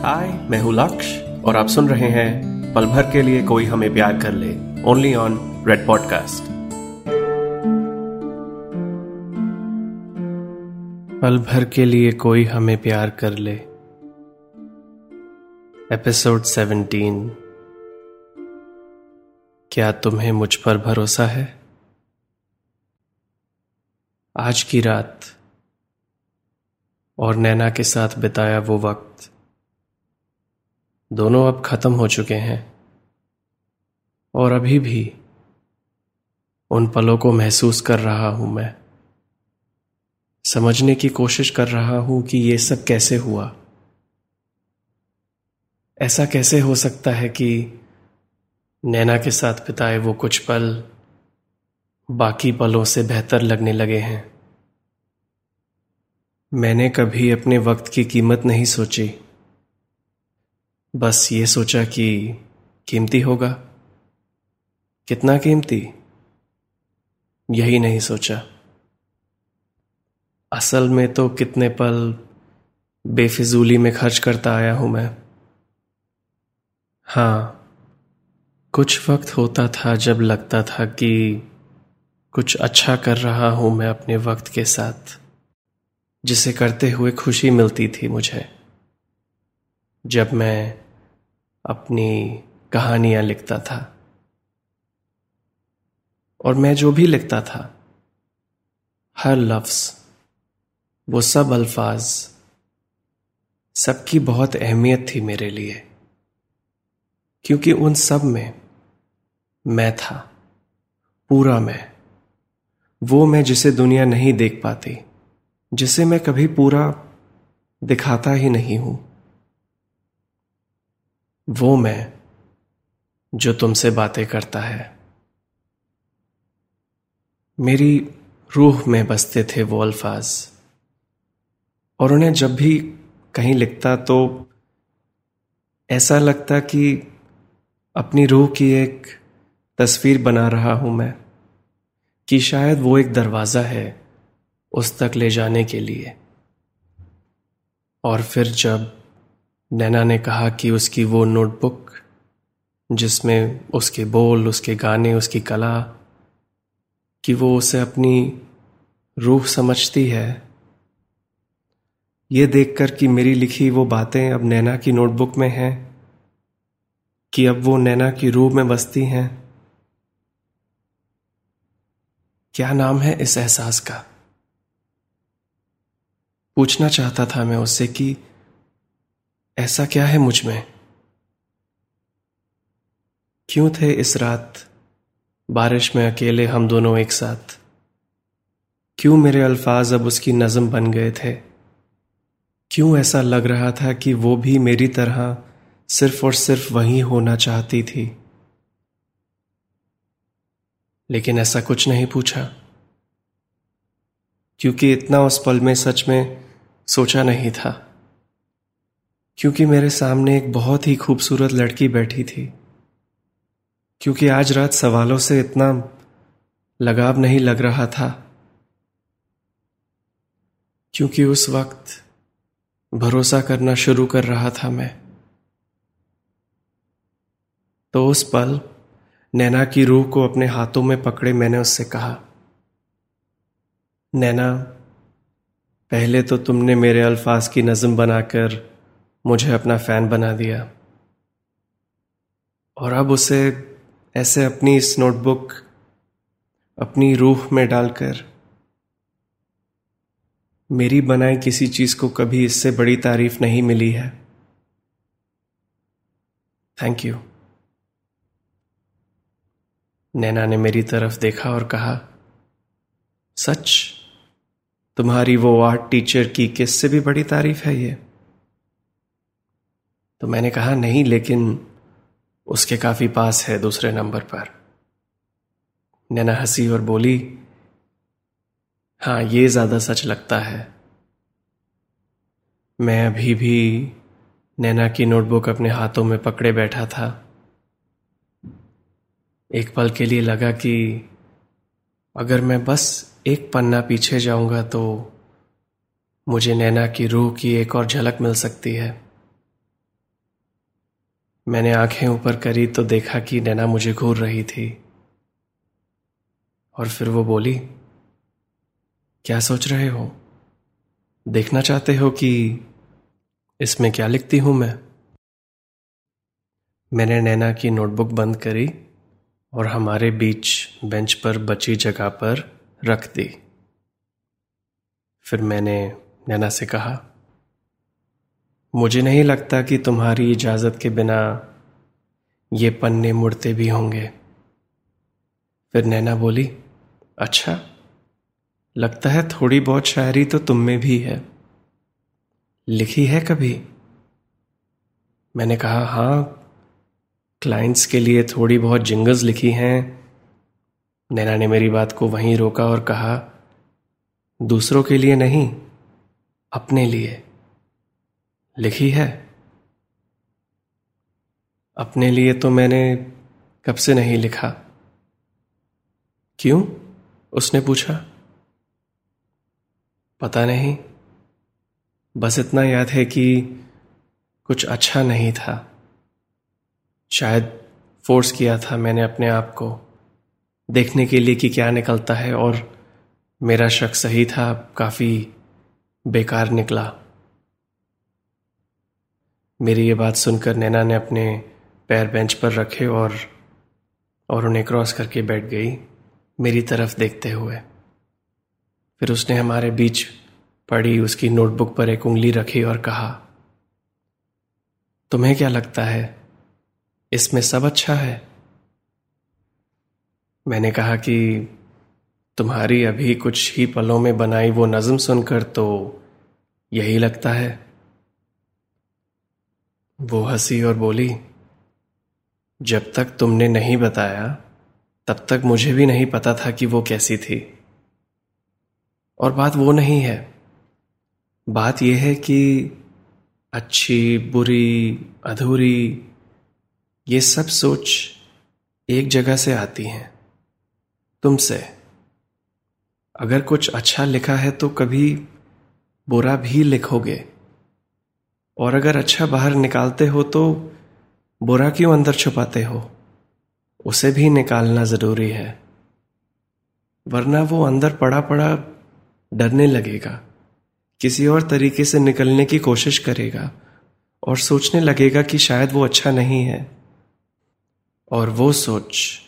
हाय मैं हूँ लक्ष्य, और आप सुन रहे हैं पल भर के लिए कोई हमें प्यार कर ले ओनली ऑन रेड पॉडकास्ट पल भर के लिए कोई हमें प्यार कर ले। एपिसोड 17 क्या तुम्हें मुझ पर भरोसा है? आज की रात, और नैना के साथ बिताया वो वक्त। दोनों अब खत्म हो चुके हैं। और अभी भी उन पलों को महसूस कर रहा हूँ मैं। समझने की कोशिश कर रहा हूँ कि ये सब कैसे हुआ। ऐसा कैसे हो सकता है कि नैना के साथ बिताए वो कुछ पल बाकी पलों से बेहतर लगने लगे हैं। मैंने कभी अपने वक्त की कीमत नहीं सोची। बस ये सोचा कि कीमती होगा। कितना कीमती? यही नहीं सोचा। असल में तो कितने पल बेफिजूली में खर्च करता आया हूँ मैं। हाँ, कुछ वक्त होता था जब लगता था कि कुछ अच्छा कर रहा हूँ मैं अपने वक्त के साथ, जिसे करते हुए खुशी मिलती थी मुझे। जब मैं अपनी कहानियाँ लिखता था। और मैं जो भी लिखता था, हर लफ्ज, वो सब अल्फाज, सबकी बहुत अहमियत थी मेरे लिए, क्योंकि उन सब में मैं था, पूरा मैं। वो मैं जिसे दुनिया नहीं देख पाती, जिसे मैं कभी पूरा दिखाता ही नहीं हूँ। वो मैं जो तुमसे बातें करता है। मेरी रूह में बसते थे वो अल्फाज। और उन्हें जब भी कहीं लिखता तो ऐसा लगता कि अपनी रूह की एक तस्वीर बना रहा हूँ मैं, कि शायद वो एक दरवाज़ा है उस तक ले जाने के लिए। और फिर जब नैना ने कहा कि उसकी वो नोटबुक, जिसमें उसके बोल, उसके गाने, उसकी कला, कि वो उसे अपनी रूह समझती है। ये देखकर कि मेरी लिखी वो बातें अब नैना की नोटबुक में हैं, कि अब वो नैना की रूह में बसती हैं। क्या नाम है इस एहसास का? पूछना चाहता था मैं उससे कि ऐसा क्या है मुझमें? क्यों थे इस रात बारिश में अकेले हम दोनों एक साथ? क्यों मेरे अल्फाज अब उसकी नज़म बन गए थे? क्यों ऐसा लग रहा था कि वो भी मेरी तरह सिर्फ़ और सिर्फ़ वही होना चाहती थी? लेकिन ऐसा कुछ नहीं पूछा। क्योंकि इतना उस पल में सच में सोचा नहीं था। क्योंकि मेरे सामने एक बहुत ही खूबसूरत लड़की बैठी थी। क्योंकि आज रात सवालों से इतना लगाव नहीं लग रहा था। क्योंकि उस वक्त भरोसा करना शुरू कर रहा था मैं। तो उस पल नैना की रूह को अपने हाथों में पकड़े मैंने उससे कहा, नैना, पहले तो तुमने मेरे अल्फाज की नज़म बनाकर मुझे अपना फ़ैन बना दिया। और अब उसे ऐसे अपनी इस नोटबुक, अपनी रूह में डालकर, मेरी बनाई किसी चीज़ को कभी इससे बड़ी तारीफ़ नहीं मिली है। थैंक यू नैना ने मेरी तरफ़ देखा और कहा, सच? तुम्हारी वो आर्ट टीचर की किससे भी बड़ी तारीफ़ है ये? तो मैंने कहा, नहीं, लेकिन उसके काफ़ी पास है दूसरे नंबर पर. नैना हँसी और बोली हाँ ये ज़्यादा सच लगता है। मैं अभी भी नैना की नोटबुक अपने हाथों में पकड़े बैठा था। एक पल के लिए लगा कि अगर मैं बस एक पन्ना पीछे जाऊँगा तो मुझे नैना की रूह की एक और झलक मिल सकती है। मैंने आँखें ऊपर करी तो देखा कि नैना मुझे घूर रही थी। और फिर वो बोली, क्या सोच रहे हो? देखना चाहते हो कि इसमें क्या लिखती हूँ मैं? मैंने नैना की नोटबुक बंद करी और हमारे बीच बेंच पर बची जगह पर रख दी। फिर मैंने नैना से कहा मुझे नहीं लगता कि तुम्हारी इजाज़त के बिना ये पन्ने मुड़ते भी होंगे। फिर नैना बोली अच्छा लगता है थोड़ी बहुत शायरी तो तुम में भी है। लिखी है कभी? मैंने कहा हाँ क्लाइंट्स के लिए थोड़ी बहुत जिंगल्स लिखी हैं। नैना ने मेरी बात को वहीं रोका और कहा, दूसरों के लिए नहीं, अपने लिए। लिखी है? अपने लिए तो मैंने कब से नहीं लिखा। क्यों? उसने पूछा। पता नहीं। बस इतना याद है कि कुछ अच्छा नहीं था। शायद फोर्स किया था मैंने अपने आप को। देखने के लिए कि क्या निकलता है और मेरा शक सही था, काफ़ी बेकार निकला। मेरी ये बात सुनकर नैना ने अपने पैर बेंच पर रखे और और उन्हें क्रॉस करके बैठ गई, मेरी तरफ़ देखते हुए। फिर उसने हमारे बीच पड़ी उसकी नोटबुक पर एक उंगली रखी और कहा, तुम्हें क्या लगता है, इसमें सब अच्छा है? मैंने कहा कि, तुम्हारी अभी कुछ ही पलों में बनाई वो नज्म सुनकर तो यही लगता है। वो हँसी और बोली, जब तक तुमने नहीं बताया, तब तक मुझे भी नहीं पता था कि वो कैसी थी। और बात वो नहीं है। बात यह है कि अच्छी, बुरी, अधूरी, ये सब सोच एक जगह से आती हैं, तुमसे। अगर कुछ अच्छा लिखा है तो कभी बुरा भी लिखोगे। और अगर अच्छा बाहर निकालते हो तो बुरा क्यों अंदर छुपाते हो? उसे भी निकालना ज़रूरी है। वरना वो अंदर पड़ा पड़ा डरने लगेगा। किसी और तरीके से निकलने की कोशिश करेगा और सोचने लगेगा कि शायद वो अच्छा नहीं है। और वो सोच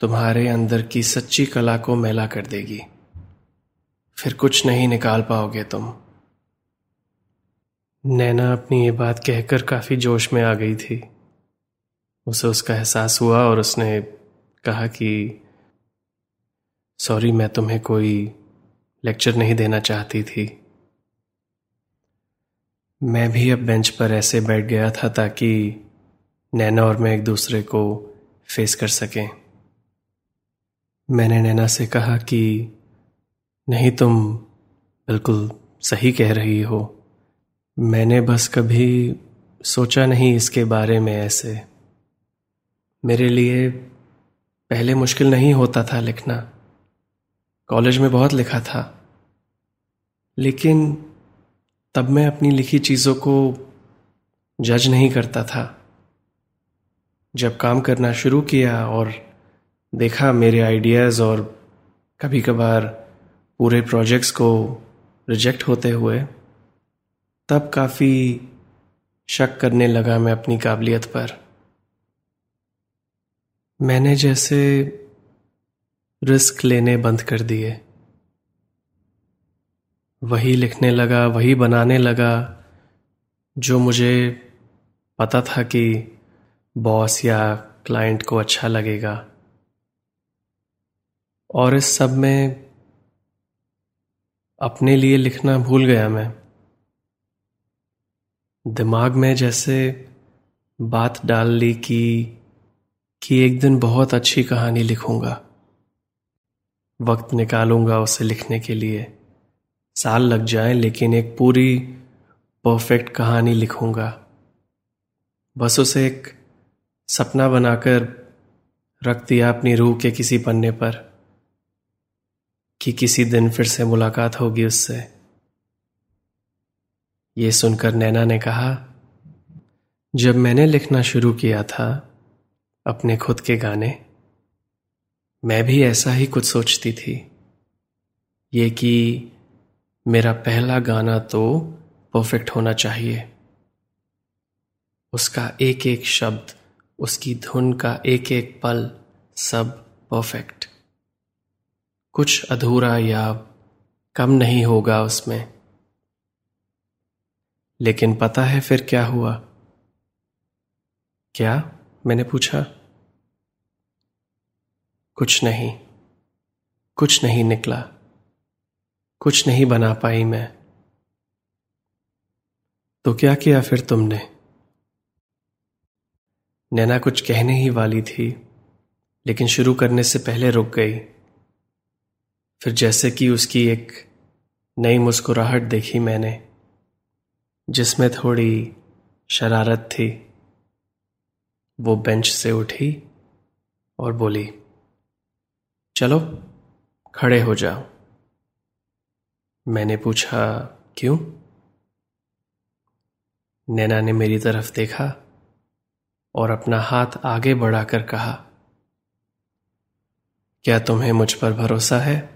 तुम्हारे अंदर की सच्ची कला को मैला कर देगी। फिर कुछ नहीं निकाल पाओगे तुम। नैना अपनी ये बात कहकर काफ़ी जोश में आ गई थी। उसे उसका एहसास हुआ और उसने कहा कि, सॉरी, मैं तुम्हें कोई लेक्चर नहीं देना चाहती थी। मैं भी अब बेंच पर ऐसे बैठ गया था ताकि नैना और मैं एक दूसरे को फेस कर सकें। मैंने नैना से कहा कि, नहीं, तुम बिल्कुल सही कह रही हो। मैंने बस कभी सोचा नहीं इसके बारे में ऐसे। मेरे लिए पहले मुश्किल नहीं होता था लिखना। कॉलेज में बहुत लिखा था। लेकिन तब मैं अपनी लिखी चीज़ों को जज नहीं करता था। जब काम करना शुरू किया और देखा मेरे आइडियाज़ और कभी कभार पूरे प्रोजेक्ट्स को रिजेक्ट होते हुए तब काफ़ी शक करने लगा मैं अपनी काबिलियत पर। मैंने जैसे रिस्क लेने बंद कर दिए। वही लिखने लगा, वही बनाने लगा, जो मुझे पता था कि बॉस या क्लाइंट को अच्छा लगेगा। और इस सब में अपने लिए लिखना भूल गया मैं। दिमाग में जैसे बात डाल ली कि कि एक दिन बहुत अच्छी कहानी लिखूँगा। वक्त निकालूँगा उसे लिखने के लिए। साल लग जाए, लेकिन एक पूरी परफेक्ट कहानी लिखूँगा। बस उसे एक सपना बनाकर रख दिया अपनी रूह के किसी पन्ने पर, कि किसी दिन फिर से मुलाकात होगी उससे। ये सुनकर नैना ने कहा, जब मैंने लिखना शुरू किया था, अपने खुद के गाने, मैं भी ऐसा ही कुछ सोचती थी। ये कि मेरा पहला गाना तो परफेक्ट होना चाहिए। उसका एक एक शब्द, उसकी धुन का एक एक पल सब परफेक्ट। कुछ अधूरा या कम नहीं होगा उसमें। लेकिन पता है फिर क्या हुआ? क्या? मैंने पूछा। कुछ नहीं। कुछ नहीं निकला। कुछ नहीं बना पाई मैं। तो क्या किया फिर तुमने? नैना कुछ कहने ही वाली थी, लेकिन शुरू करने से पहले रुक गई। फिर जैसे कि उसकी एक नई मुस्कुराहट देखी मैंने। जिसमें थोड़ी शरारत थी। वो बेंच से उठी और बोली, चलो, खड़े हो जाओ। मैंने पूछा, क्यों? नैना ने मेरी तरफ़ देखा और अपना हाथ आगे बढ़ाकर कहा, क्या तुम्हें मुझ पर भरोसा है?